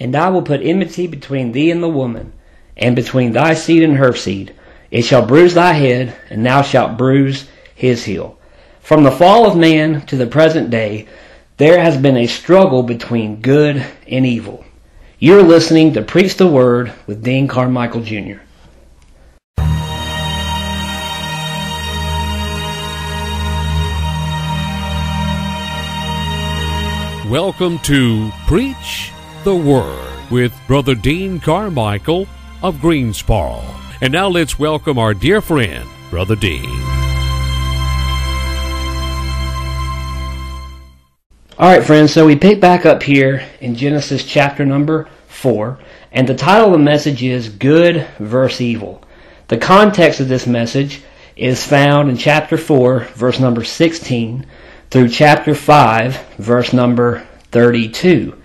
And I will put enmity between thee and the woman, and between thy seed and her seed. It shall bruise thy head, and thou shalt bruise his heel. From the fall of man to the present day, there has been a struggle between good and evil. You're listening to Preach the Word with Dean Carmichael Jr. Welcome to Preach the Word with Brother Dean Carmichael of Greensboro. And now let's welcome our dear friend, Brother Dean. All right, friends, so we pick back up here in Genesis chapter number 4, and the title of the message is Good versus Evil. The context of this message is found in chapter 4, verse number 16 through chapter 5, verse number 32.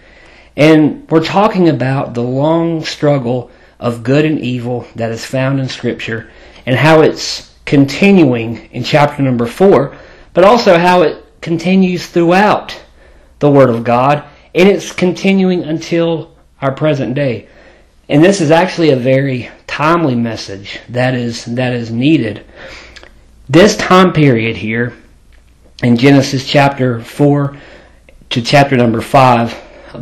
And we're talking about the long struggle of good and evil that is found in Scripture and how it's continuing in chapter number 4, but also how it continues throughout the Word of God and it's continuing until our present day. And this is actually a very timely message that is that is needed. This time period here in Genesis chapter 4 to chapter number 5,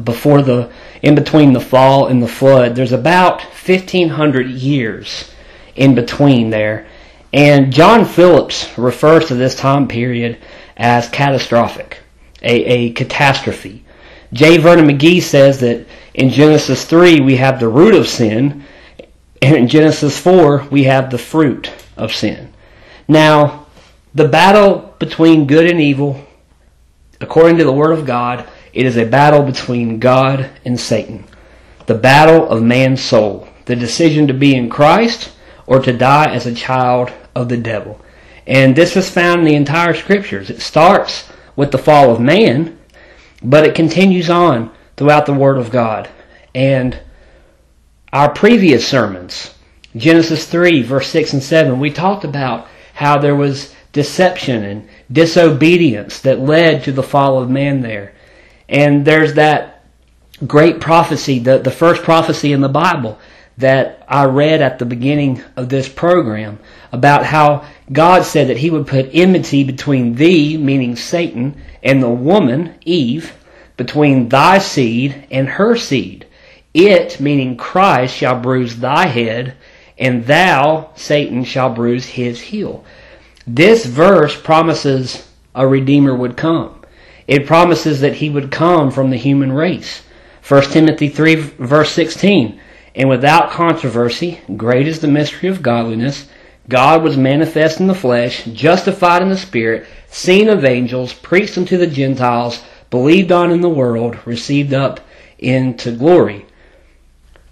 before the, in between the fall and the flood, there's about 1500 years in between there. And John Phillips refers to this time period as catastrophic, a, a catastrophe. J. Vernon McGee says that in Genesis 3 we have the root of sin, and in Genesis 4 we have the fruit of sin. Now, the battle between good and evil, according to the Word of God, it is a battle between God and Satan. The battle of man's soul. The decision to be in Christ or to die as a child of the devil. And this is found in the entire scriptures. It starts with the fall of man, but it continues on throughout the Word of God. And our previous sermons, Genesis 3, verse 6 and 7, we talked about how there was deception and disobedience that led to the fall of man there. And there's that great prophecy, the, the first prophecy in the Bible that I read at the beginning of this program about how God said that He would put enmity between thee, meaning Satan, and the woman, Eve, between thy seed and her seed. It, meaning Christ, shall bruise thy head, and thou, Satan, shall bruise his heel. This verse promises a Redeemer would come. It promises that he would come from the human race. 1 Timothy 3, verse 16. And without controversy, great is the mystery of godliness. God was manifest in the flesh, justified in the Spirit, seen of angels, preached unto the Gentiles, believed on in the world, received up into glory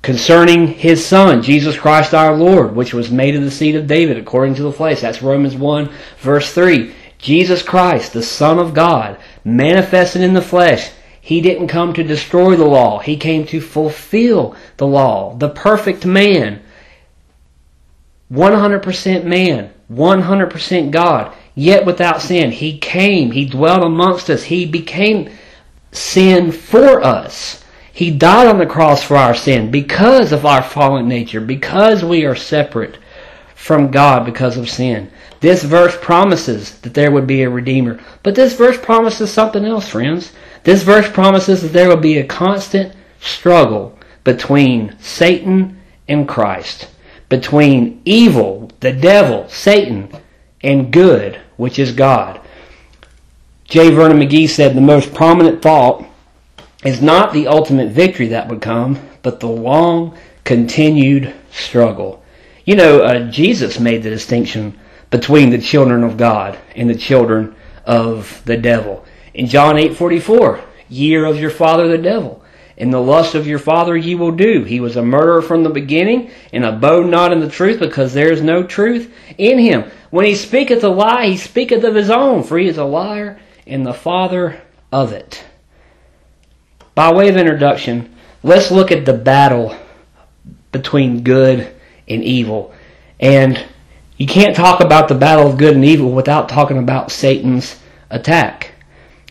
concerning his son, Jesus Christ our Lord, which was made of the seed of David according to the flesh. That's Romans 1 verse 3. Jesus Christ, the Son of God, manifested in the flesh. He didn't come to destroy the law. He came to fulfill the law. The perfect man. 100% man. 100% God. Yet without sin. He came. He dwelt amongst us. He became sin for us. He died on the cross for our sin because of our fallen nature, because we are separate from God because of sin. This verse promises that there would be a Redeemer. But this verse promises something else, friends. This verse promises that there will be a constant struggle between Satan and Christ, between evil, the devil, Satan, and good, which is God. J. Vernon McGee said the most prominent thought is not the ultimate victory that would come, but the long, continued struggle. You know, uh, Jesus made the distinction between the children of God and the children of the devil. In John 8:44, ye are of your father the devil, and the lust of your father ye will do. He was a murderer from the beginning, and abode not in the truth, because there is no truth in him. When he speaketh a lie, he speaketh of his own, for he is a liar and the father of it. By way of introduction, let's look at the battle between good and evil. And you can't talk about the battle of good and evil without talking about Satan's attack.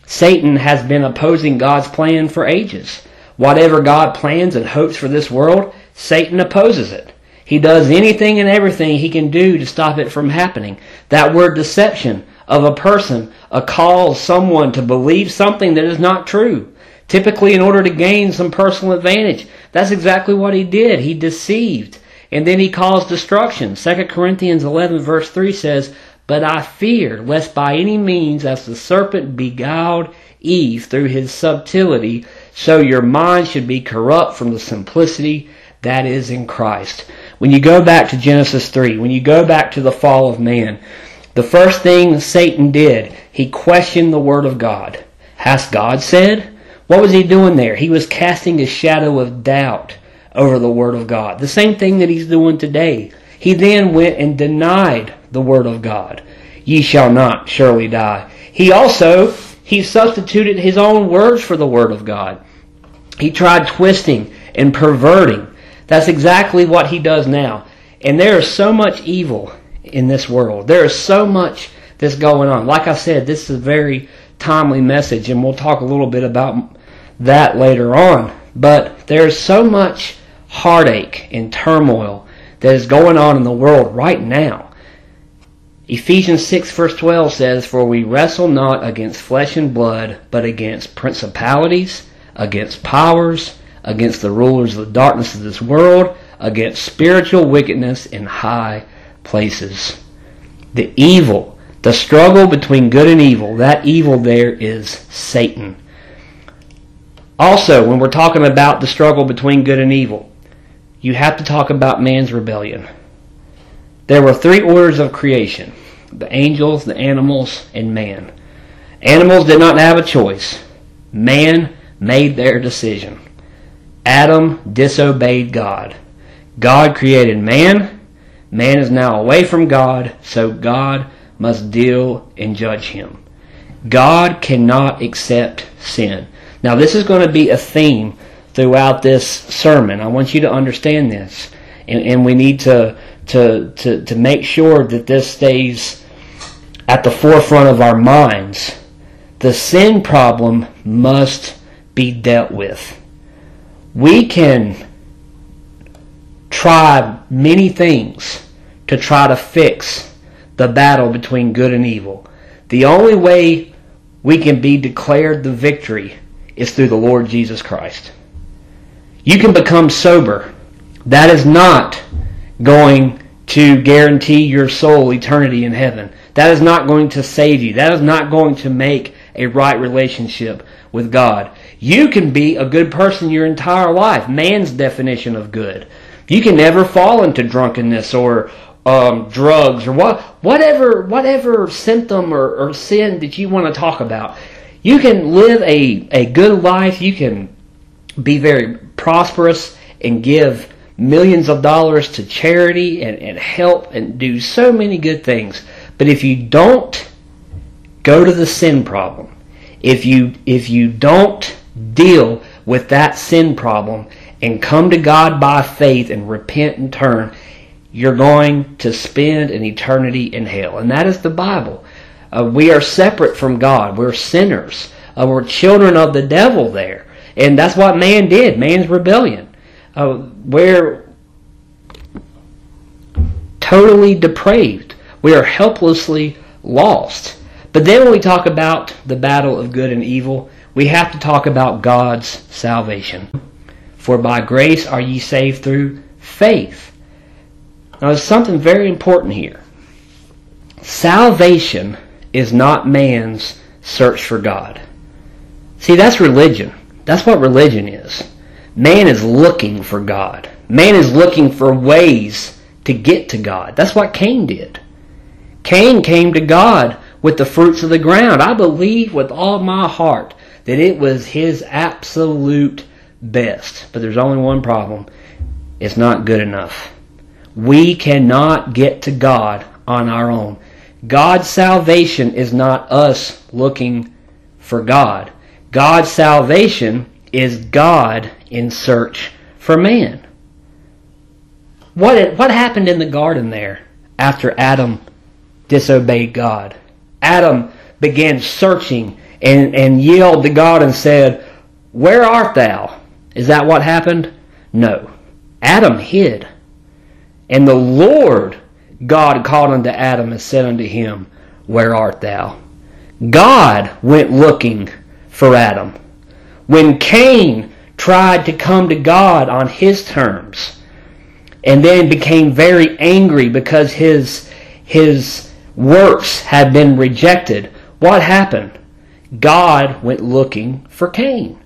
Satan has been opposing God's plan for ages. Whatever God plans and hopes for this world, Satan opposes it. He does anything and everything he can do to stop it from happening. That word deception of a person a cause someone to believe something that is not true, typically in order to gain some personal advantage. That's exactly what he did. He deceived. And then he caused destruction. 2 Corinthians 11 verse 3 says, But I fear lest by any means as the serpent beguiled Eve through his subtlety, so your mind should be corrupt from the simplicity that is in Christ. When you go back to Genesis 3, when you go back to the fall of man, the first thing Satan did, he questioned the Word of God. Has God said? What was he doing there? He was casting a shadow of doubt over the Word of God. The same thing that he's doing today. He then went and denied the Word of God. Ye shall not surely die. He also, he substituted his own words for the Word of God. He tried twisting and perverting. That's exactly what he does now. And there is so much evil in this world. There is so much that's going on. Like I said, this is a very timely message, and we'll talk a little bit about that later on. But there's so much heartache and turmoil that is going on in the world right now. Ephesians 6 verse 12 says, For we wrestle not against flesh and blood, but against principalities, against powers, against the rulers of the darkness of this world, against spiritual wickedness in high places. The evil, the struggle between good and evil, that evil there is Satan. Also, when we're talking about the struggle between good and evil, you have to talk about man's rebellion. There were three orders of creation the angels, the animals, and man. Animals did not have a choice. Man made their decision. Adam disobeyed God. God created man, Man is now away from God, so God must deal and judge him. God cannot accept sin. Now, this is going to be a theme throughout this sermon. I want you to understand this. And, and we need to, to, to, to make sure that this stays at the forefront of our minds. The sin problem must be dealt with. We can try many things to try to fix the battle between good and evil. The only way we can be declared the victory is through the Lord Jesus Christ. You can become sober. That is not going to guarantee your soul eternity in heaven. That is not going to save you. That is not going to make a right relationship with God. You can be a good person your entire life. Man's definition of good. You can never fall into drunkenness or um, drugs or what, whatever, whatever symptom or, or sin that you want to talk about. You can live a, a good life. You can be very prosperous and give millions of dollars to charity and, and help and do so many good things. But if you don't go to the sin problem, if you if you don't deal with that sin problem and come to God by faith and repent and turn, you're going to spend an eternity in hell. And that is the Bible. Uh, we are separate from God. We're sinners. Uh, we're children of the devil there. And that's what man did. Man's rebellion. Uh, we're totally depraved. We are helplessly lost. But then when we talk about the battle of good and evil, we have to talk about God's salvation. For by grace are ye saved through faith. Now, there's something very important here. Salvation is not man's search for God. See, that's religion. That's what religion is. Man is looking for God. Man is looking for ways to get to God. That's what Cain did. Cain came to God with the fruits of the ground. I believe with all my heart that it was his absolute best. But there's only one problem it's not good enough. We cannot get to God on our own. God's salvation is not us looking for God. God's salvation is God in search for man. What, what happened in the garden there after Adam disobeyed God? Adam began searching and, and yelled to God and said, Where art thou? Is that what happened? No. Adam hid. And the Lord God called unto Adam and said unto him, Where art thou? God went looking for Adam. When Cain tried to come to God on his terms and then became very angry because his, his works had been rejected, what happened? God went looking for Cain.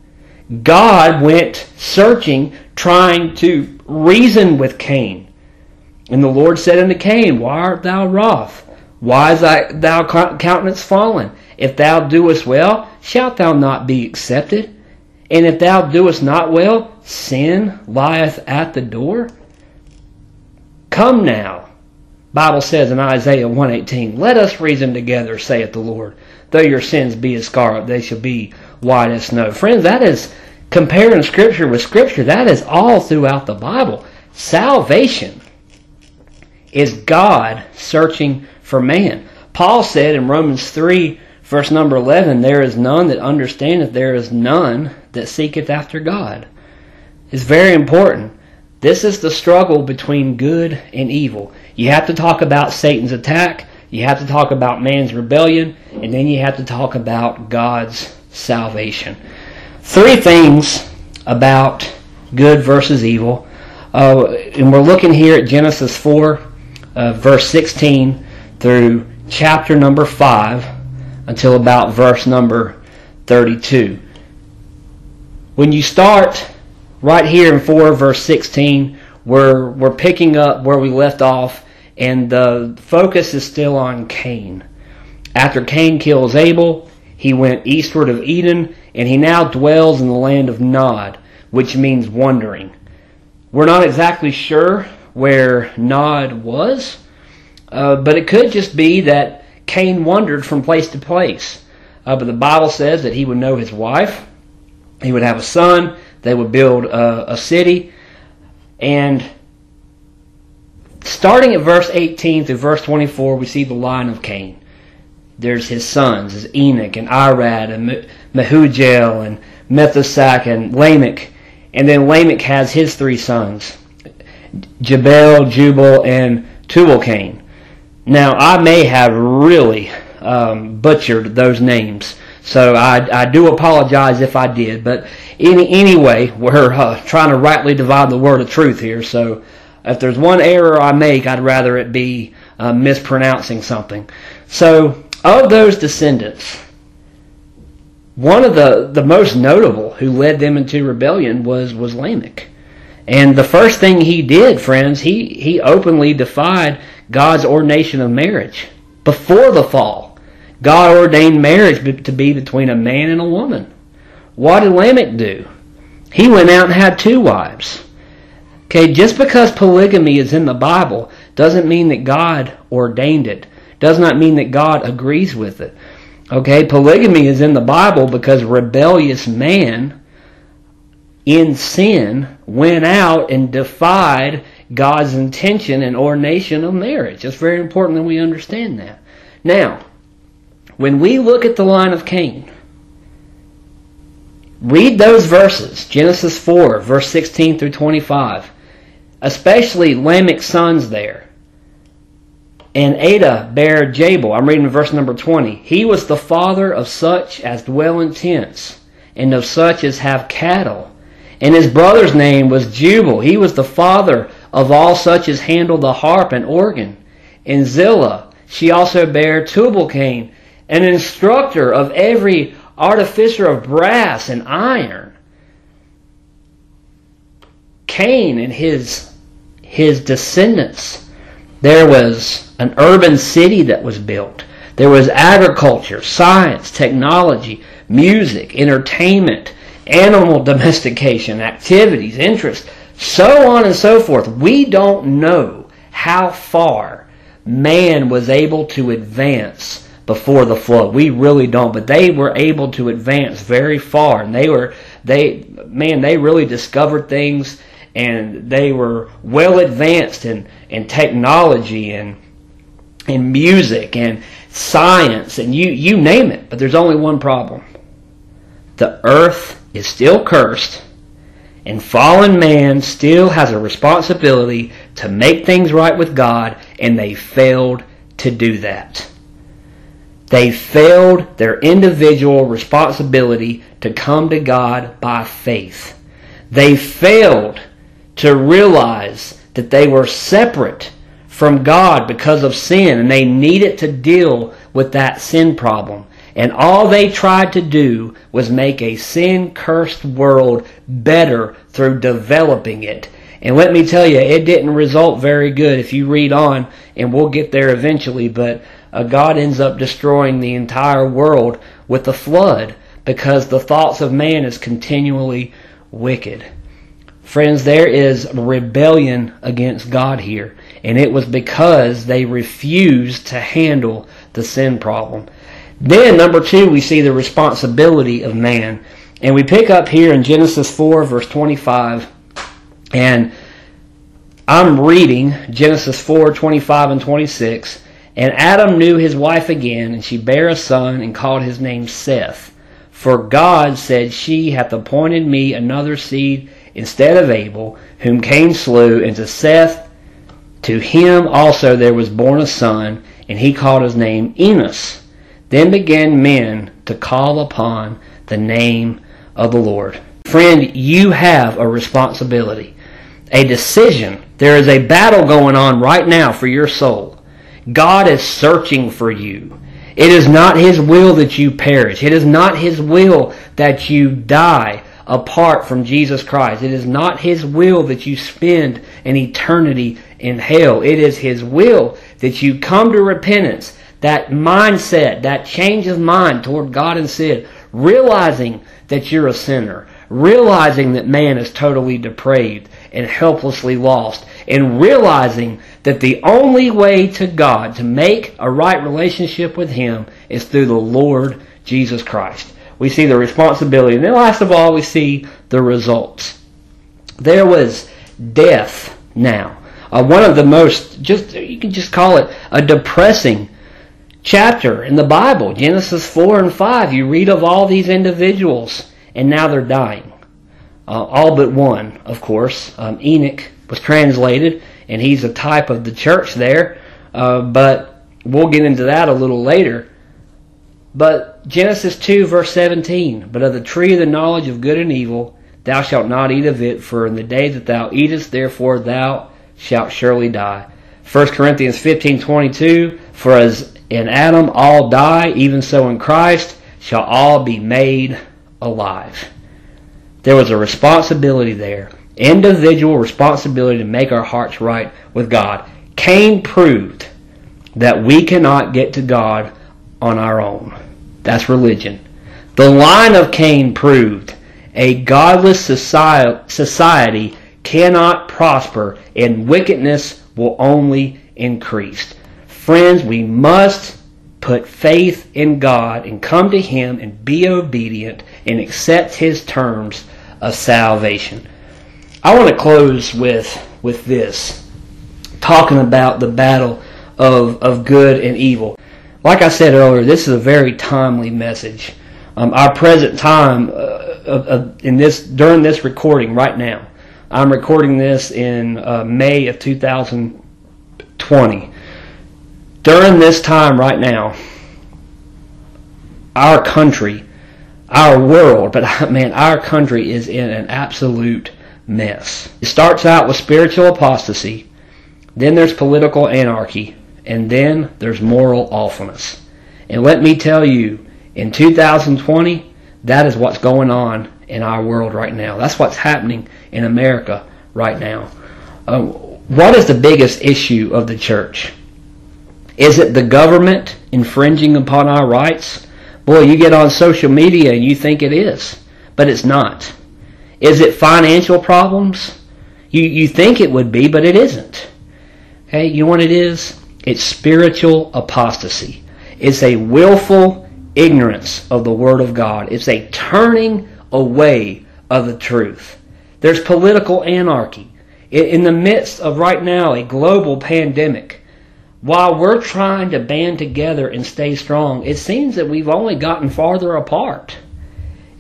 God went searching, trying to reason with Cain. And the Lord said unto Cain, Why art thou wroth? Why is thy, countenance fallen? If thou doest well, shalt thou not be accepted? And if thou doest not well, sin lieth at the door? Come now, Bible says in Isaiah 118, Let us reason together, saith the Lord. Though your sins be as scarlet, they shall be white as snow. Friends, that is comparing Scripture with Scripture. That is all throughout the Bible. Salvation is God searching for man. Paul said in Romans 3, verse number 11, There is none that understandeth, there is none that seeketh after God. It's very important. This is the struggle between good and evil. You have to talk about Satan's attack, you have to talk about man's rebellion, and then you have to talk about God's salvation. Three things about good versus evil. Uh, and we're looking here at Genesis 4, uh, verse 16 through chapter number 5 until about verse number 32. When you start right here in 4 verse 16, we're, we're picking up where we left off, and the focus is still on Cain. After Cain kills Abel, he went eastward of Eden, and he now dwells in the land of Nod, which means wandering. We're not exactly sure where Nod was, uh, but it could just be that Cain wandered from place to place. Uh, but the Bible says that he would know his wife, he would have a son, they would build a, city, and starting at verse 18 through verse 24, we see the line of Cain. There's his sons, is Enoch and Irad and Mehujael and Methusak and Lamech. And then Lamech has his three sons. Jabal, Jubal, and Tubal-Cain. Now, I may have really um, butchered those names, so I, I do apologize if I did. But any, anyway, we're uh, trying to rightly divide the word of truth here, so if there's one error I make, I'd rather it be uh, mispronouncing something. So, of those descendants, one of the, the most notable who led them into rebellion was, was Lamech. And the first thing he did, friends, he, he openly defied God's ordination of marriage. Before the fall, God ordained marriage to be between a man and a woman. What did Lamech do? He went out and had two wives. Okay, just because polygamy is in the Bible doesn't mean that God ordained it. Does not mean that God agrees with it. Okay, polygamy is in the Bible because rebellious man in sin went out and defied God's intention and ordination of marriage. It's very important that we understand that. Now, when we look at the line of Cain, read those verses, Genesis 4, verse 16 through 25, especially Lamech's sons there. And Adah bare Jabal. I'm reading verse number 20. He was the father of such as dwell in tents, and of such as have cattle and his brother's name was Jubal. He was the father of all such as handle the harp and organ. And Zillah, she also bare Tubal-Cain, an instructor of every artificer of brass and iron. Cain and his, his descendants, there was an urban city that was built. There was agriculture, science, technology, music, entertainment, animal domestication, activities, interests, so on and so forth. We don't know how far man was able to advance before the flood. We really don't, but they were able to advance very far, and they were they man they really discovered things, and they were well advanced in in technology and in music and science and you you name it. But there's only one problem: the earth is still cursed And fallen man still has a responsibility to make things right with God, and they failed to do that. They failed their individual responsibility to come to God by faith. They failed to realize that they were separate from God because of sin and they needed to deal with that sin problem. And all they tried to do was make a sin cursed world better through developing it. And let me tell you, it didn't result very good if you read on, and we'll get there eventually, but uh, God ends up destroying the entire world with the flood because the thoughts of man is continually wicked. Friends, there is rebellion against God here, and it was because they refused to handle the sin problem. Then, number two, we see the responsibility of man. And we pick up here in Genesis 4, verse 25. And I'm reading Genesis 4, 25 and 26. And Adam knew his wife again, and she bare a son, and called his name Seth. For God said, She hath appointed me another seed instead of Abel, whom Cain slew, and to Seth, to him also there was born a son, and he called his name Enos. Then began men to call upon the name of the Lord. Friend, you have a responsibility, a decision. There is a battle going on right now for your soul. God is searching for you. It is not His will that you perish. It is not His will that you die apart from Jesus Christ. It is not His will that you spend an eternity in hell. It is His will that you come to repentance, that mindset, that change of mind toward God and sin, realizing that you're a sinner, realizing that man is totally depraved and helplessly lost, and realizing that the only way to God to make a right relationship with Him is through the Lord Jesus Christ. We see the responsibility. And then last of all, we see the results. There was death now. Uh, one of the most, just you can just call it a depressing chapter in the Bible. Genesis 4 and 5. You read of all these individuals, and now they're dying. Uh, all but one, of course. Um, Enoch was translated, and he's a type of the church there. Uh, but we'll get into that a little later. But Genesis 2, verse 17 But of the tree of the knowledge of good and evil, thou shalt not eat of it, for in the day that thou eatest, therefore thou shalt surely die. 1 Corinthians 15, 22 For as in Adam all die, even so in Christ shall all be made alive. There was a responsibility there, individual responsibility to make our hearts right with God. Cain proved that we cannot get to God on our own. That's religion. The line of Cain proved a godless society cannot prosper and wickedness will only increase. Friends, we must put faith in God and come to Him and be obedient and accept His terms of salvation. I want to close with, with this, talking about the battle of, of good and evil. Like I said earlier, this is a very timely message. Um, our present time uh, of, in this during this recording right now, I'm recording this in uh, May of 2020. During this time right now, our country our world, but man, our country is in an absolute mess. It starts out with spiritual apostasy, then there's political anarchy, and then there's moral awfulness. And let me tell you, in 2020, that is what's going on in our world right now. That's what's happening in America right now. Uh, what is the biggest issue of the church? Is it the government infringing upon our rights? Boy, you get on social media and you think it is, but it's not. Is it financial problems? You, you think it would be, but it isn't. Okay, you know what it is? It's spiritual apostasy. It's a willful ignorance of the Word of God. It's a turning away of the truth. There's political anarchy. In the midst of right now a global pandemic, while we're trying to band together and stay strong, it seems that we've only gotten farther apart.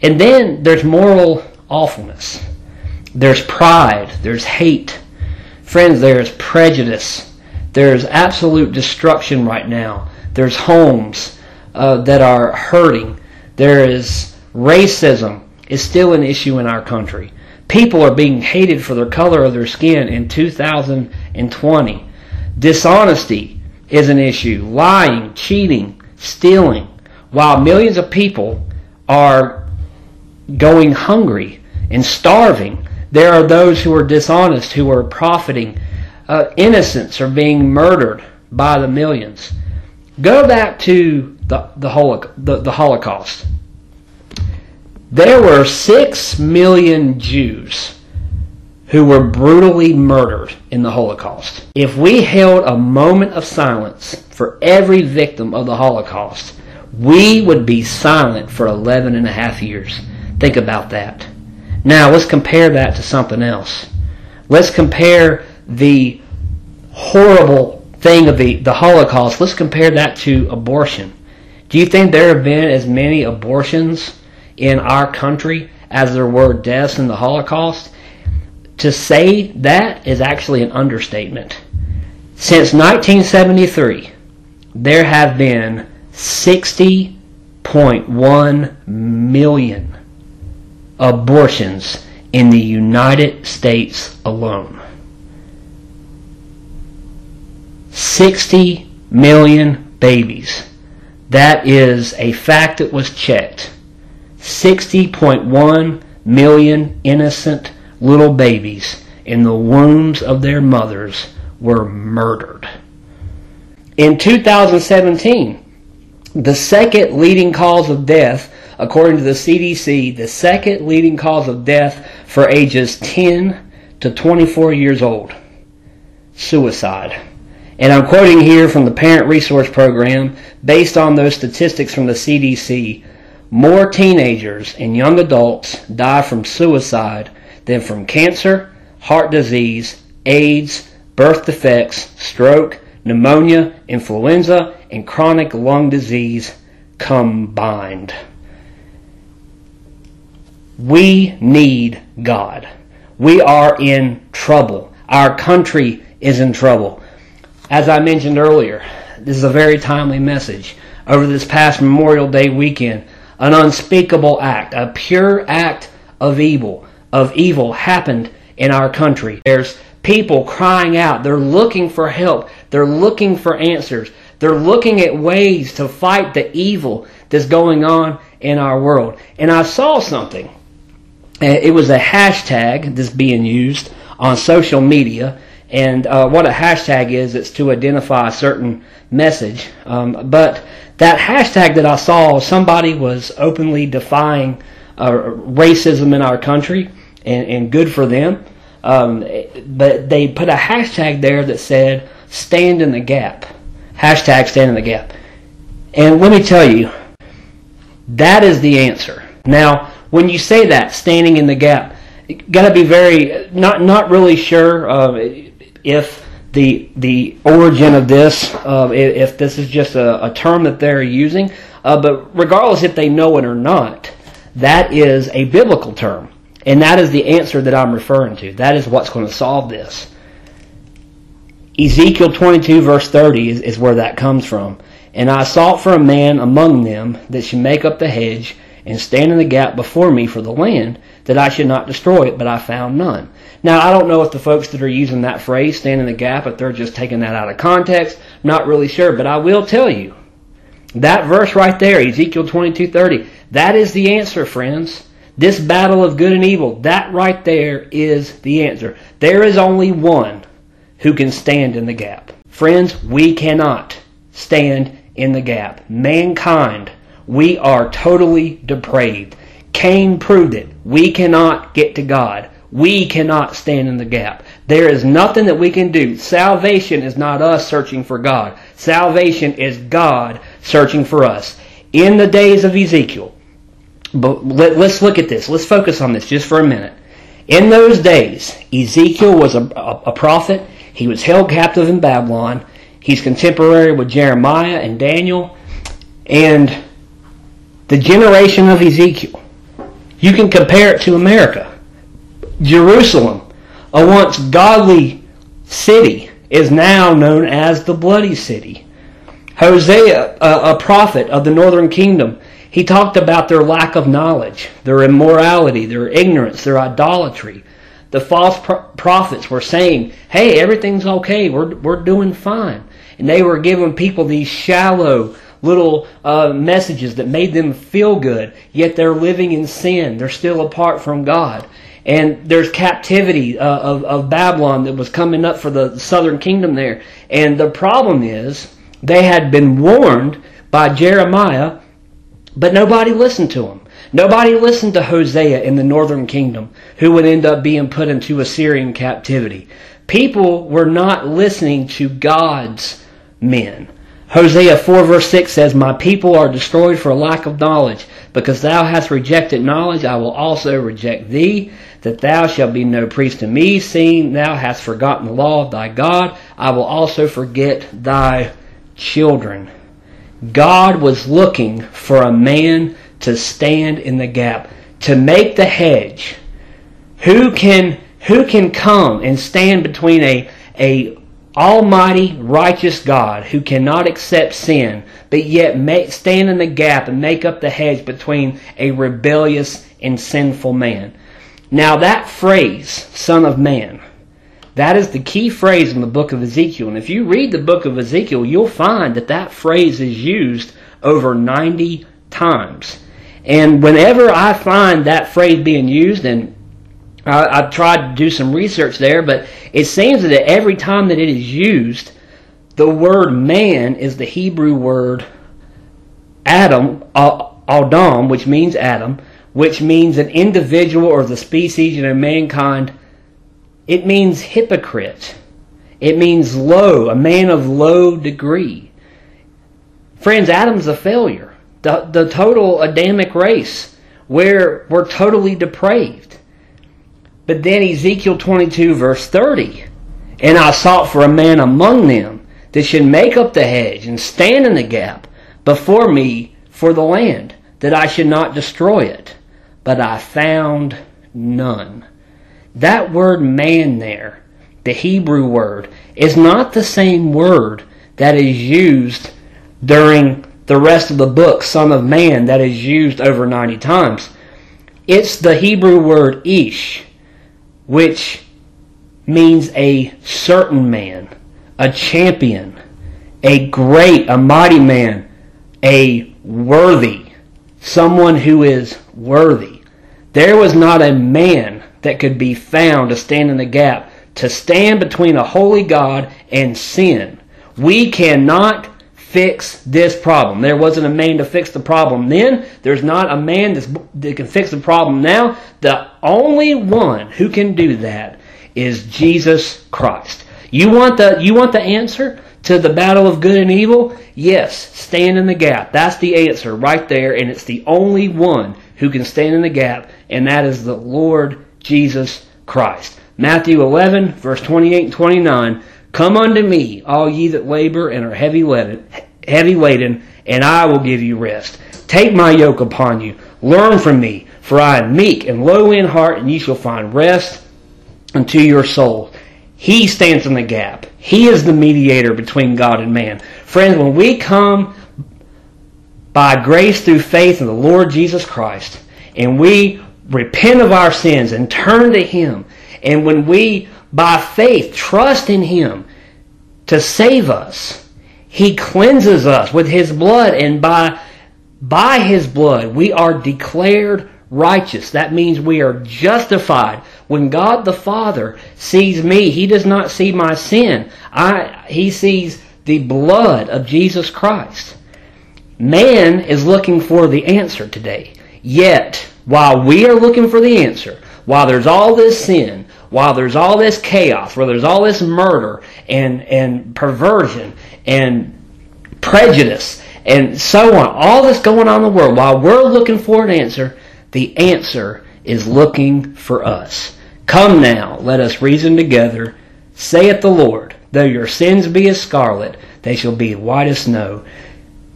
And then there's moral awfulness. There's pride. There's hate. Friends, there's prejudice. There's absolute destruction right now. There's homes uh, that are hurting. There is racism is still an issue in our country. People are being hated for their color of their skin in 2020. Dishonesty is an issue. Lying, cheating, stealing. While millions of people are going hungry and starving, there are those who are dishonest, who are profiting. Uh, innocents are being murdered by the millions. Go back to the, the, the, the Holocaust. There were six million Jews who were brutally murdered in the Holocaust. If we held a moment of silence for every victim of the Holocaust, we would be silent for 11 and a half years. Think about that. Now, let's compare that to something else. Let's compare the horrible thing of the, the Holocaust, let's compare that to abortion. Do you think there have been as many abortions in our country as there were deaths in the Holocaust, to say that is actually an understatement. Since 1973, there have been 60.1 million abortions in the United States alone. 60 million babies. That is a fact that was checked. 60.1 million innocent little babies in the wombs of their mothers were murdered. In 2017, the second leading cause of death, according to the CDC, the second leading cause of death for ages 10 to 24 years old suicide. And I'm quoting here from the Parent Resource Program based on those statistics from the CDC. More teenagers and young adults die from suicide than from cancer, heart disease, AIDS, birth defects, stroke, pneumonia, influenza, and chronic lung disease combined. We need God. We are in trouble. Our country is in trouble. As I mentioned earlier, this is a very timely message. Over this past Memorial Day weekend, an unspeakable act, a pure act of evil, of evil happened in our country. There's people crying out. They're looking for help. They're looking for answers. They're looking at ways to fight the evil that's going on in our world. And I saw something. It was a hashtag that's being used on social media. And uh, what a hashtag is, it's to identify a certain message. Um, but that hashtag that I saw, somebody was openly defying uh, racism in our country, and, and good for them. Um, but they put a hashtag there that said "Stand in the Gap." Hashtag Stand in the Gap. And let me tell you, that is the answer. Now, when you say that, standing in the gap, got to be very not not really sure uh, if the the origin of this, uh, if this is just a, a term that they're using. Uh, but regardless if they know it or not, that is a biblical term. And that is the answer that I'm referring to. That is what's going to solve this. Ezekiel 22, verse 30 is, is where that comes from. And I sought for a man among them that should make up the hedge and stand in the gap before me for the land, that I should not destroy it, but I found none. Now, I don't know if the folks that are using that phrase, stand in the gap, if they're just taking that out of context. I'm not really sure, but I will tell you. That verse right there, Ezekiel 22:30, that is the answer, friends. This battle of good and evil, that right there is the answer. There is only one who can stand in the gap. Friends, we cannot stand in the gap. Mankind, we are totally depraved. Cain proved it. We cannot get to God. We cannot stand in the gap. There is nothing that we can do. Salvation is not us searching for God. Salvation is God searching for us. In the days of Ezekiel, but let, us look at this. Let's focus on this just for a minute. In those days, Ezekiel was a, a, a prophet. He was held captive in Babylon. He's contemporary with Jeremiah and Daniel. And the generation of Ezekiel, you can compare it to America Jerusalem, a once godly city, is now known as the bloody city. Hosea, a, a prophet of the northern kingdom, he talked about their lack of knowledge, their immorality, their ignorance, their idolatry. The false pro- prophets were saying, hey, everything's okay, we're, we're doing fine. And they were giving people these shallow little uh, messages that made them feel good, yet they're living in sin. They're still apart from God. And there's captivity uh, of, of Babylon that was coming up for the southern kingdom there. And the problem is, they had been warned by Jeremiah, but nobody listened to him. Nobody listened to Hosea in the northern kingdom, who would end up being put into Assyrian captivity. People were not listening to God's men. Hosea 4 verse 6 says, My people are destroyed for lack of knowledge. Because thou hast rejected knowledge, I will also reject thee, that thou shalt be no priest to me, seeing thou hast forgotten the law of thy God. I will also forget thy children. God was looking for a man to stand in the gap, to make the hedge. Who can who can come and stand between a a almighty righteous God who cannot accept sin, but yet make, stand in the gap and make up the hedge between a rebellious and sinful man. Now that phrase, son of man, that is the key phrase in the book of Ezekiel. And if you read the book of Ezekiel, you'll find that that phrase is used over 90 times. And whenever I find that phrase being used, and I, have tried to do some research there, but it seems that every time that it is used, the word man is the Hebrew word Adam, uh, Adam, which means Adam, which means an individual or the species of mankind it means hypocrite. It means low, a man of low degree. Friends, Adam's a failure. The, the total Adamic race, where we're totally depraved. But then Ezekiel 22, verse 30. And I sought for a man among them that should make up the hedge and stand in the gap before me for the land, that I should not destroy it. But I found none. That word man there, the Hebrew word, is not the same word that is used during the rest of the book, Son of Man, that is used over 90 times. It's the Hebrew word ish, which means a certain man, a champion, a great, a mighty man, a worthy, someone who is worthy. There was not a man that could be found to stand in the gap, to stand between a holy God and sin. We cannot fix this problem. There wasn't a man to fix the problem then. There's not a man that can fix the problem now. The only one who can do that is Jesus Christ. You want the you want the answer to the battle of good and evil? Yes, stand in the gap. That's the answer right there and it's the only one who can stand in the gap and that is the Lord Jesus Christ. Matthew 11, verse 28 and 29. Come unto me, all ye that labor and are heavy laden, heavy laden, and I will give you rest. Take my yoke upon you. Learn from me, for I am meek and low in heart, and ye shall find rest unto your soul. He stands in the gap. He is the mediator between God and man. Friends, when we come by grace through faith in the Lord Jesus Christ, and we repent of our sins and turn to Him, and when we, by faith, trust in Him to save us, He cleanses us with His blood, and by, by His blood, we are declared righteous. That means we are justified. When God the Father sees me, He does not see my sin. I, he sees the blood of Jesus Christ. Man is looking for the answer today. Yet, while we are looking for the answer, while there's all this sin, while there's all this chaos, while there's all this murder and, and perversion and prejudice and so on, all this going on in the world, while we're looking for an answer, the answer is looking for us. Come now, let us reason together. Saith the Lord, though your sins be as scarlet, they shall be white as snow.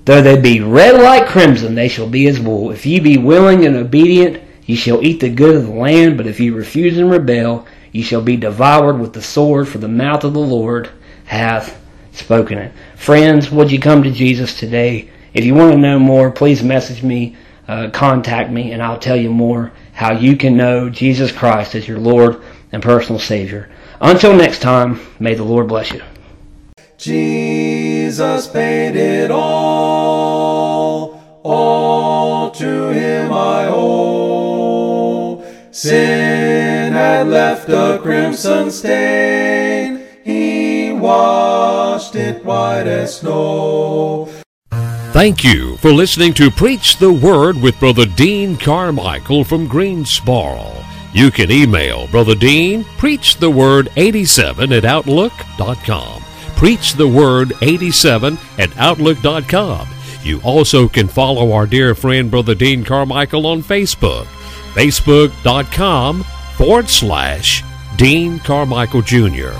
Though they be red like crimson, they shall be as wool. If ye be willing and obedient, Ye shall eat the good of the land, but if ye refuse and rebel, ye shall be devoured with the sword, for the mouth of the Lord hath spoken it. Friends, would you come to Jesus today? If you want to know more, please message me, uh, contact me, and I'll tell you more how you can know Jesus Christ as your Lord and personal Savior. Until next time, may the Lord bless you. Jesus paid it all, all to him I owe. Sin had left a crimson stain, he washed it white as snow. Thank you for listening to Preach the Word with Brother Dean Carmichael from Greensboro. You can email Brother Dean, preachtheword87 at outlook.com. Preach the Word 87 at Outlook.com. You also can follow our dear friend Brother Dean Carmichael on Facebook. Facebook.com forward slash Dean Carmichael Jr.